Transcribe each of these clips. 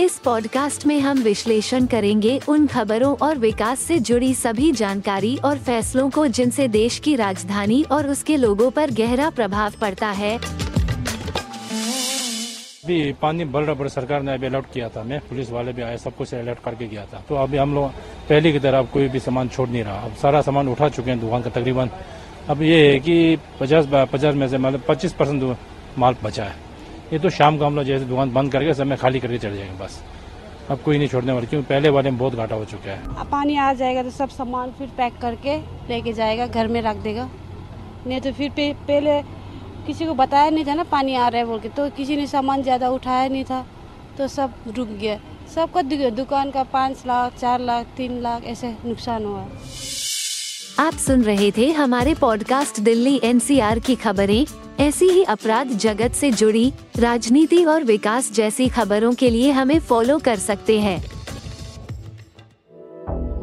इस पॉडकास्ट में हम विश्लेषण करेंगे उन खबरों और विकास से जुड़ी सभी जानकारी और फैसलों को जिनसे देश की राजधानी और उसके लोगों पर गहरा प्रभाव पड़ता है। अभी पानी बढ़ रहा सरकार ने अभी अलर्ट किया था, मैं पुलिस वाले भी आए, सब कुछ अलर्ट करके गया था। तो अभी हम लोग पहले की तरह कोई भी सामान छोड़ नहीं रहा। अब सारा सामान उठा चुके हैं दुकान का तकरीबन। अब ये है कि पचास पचास में से मतलब पच्चीस परसेंट माल बचा है। ये तो शाम का हम लोग जैसे दुकान बंद करके समय खाली करके चले जाएँगे बस। अब कोई नहीं छोड़ने वाले क्योंकि पहले वाले में बहुत घाटा हो चुका है। पानी आ जाएगा तो सब सामान फिर पैक करके लेके जाएगा घर में रख देगा। नहीं तो फिर पहले किसी को बताया नहीं था ना पानी आ रहा है बोल के तो किसी ने सामान ज़्यादा उठाया नहीं था तो सब रुक गया। सबका दुकान का पाँच लाख चार लाख तीन लाख ऐसे नुकसान हुआ। आप सुन रहे थे हमारे पॉडकास्ट दिल्ली एनसीआर की खबरें। ऐसी ही अपराध जगत से जुड़ी राजनीति और विकास जैसी खबरों के लिए हमें फॉलो कर सकते हैं।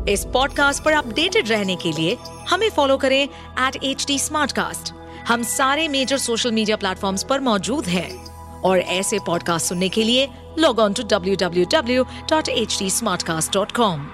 इस पॉडकास्ट पर अपडेटेड रहने के लिए हमें फॉलो करें एट एच डी हम सारे मेजर सोशल मीडिया प्लेटफॉर्म पर मौजूद हैं और ऐसे पॉडकास्ट सुनने के लिए log on to W W W dot H D smart cast dot com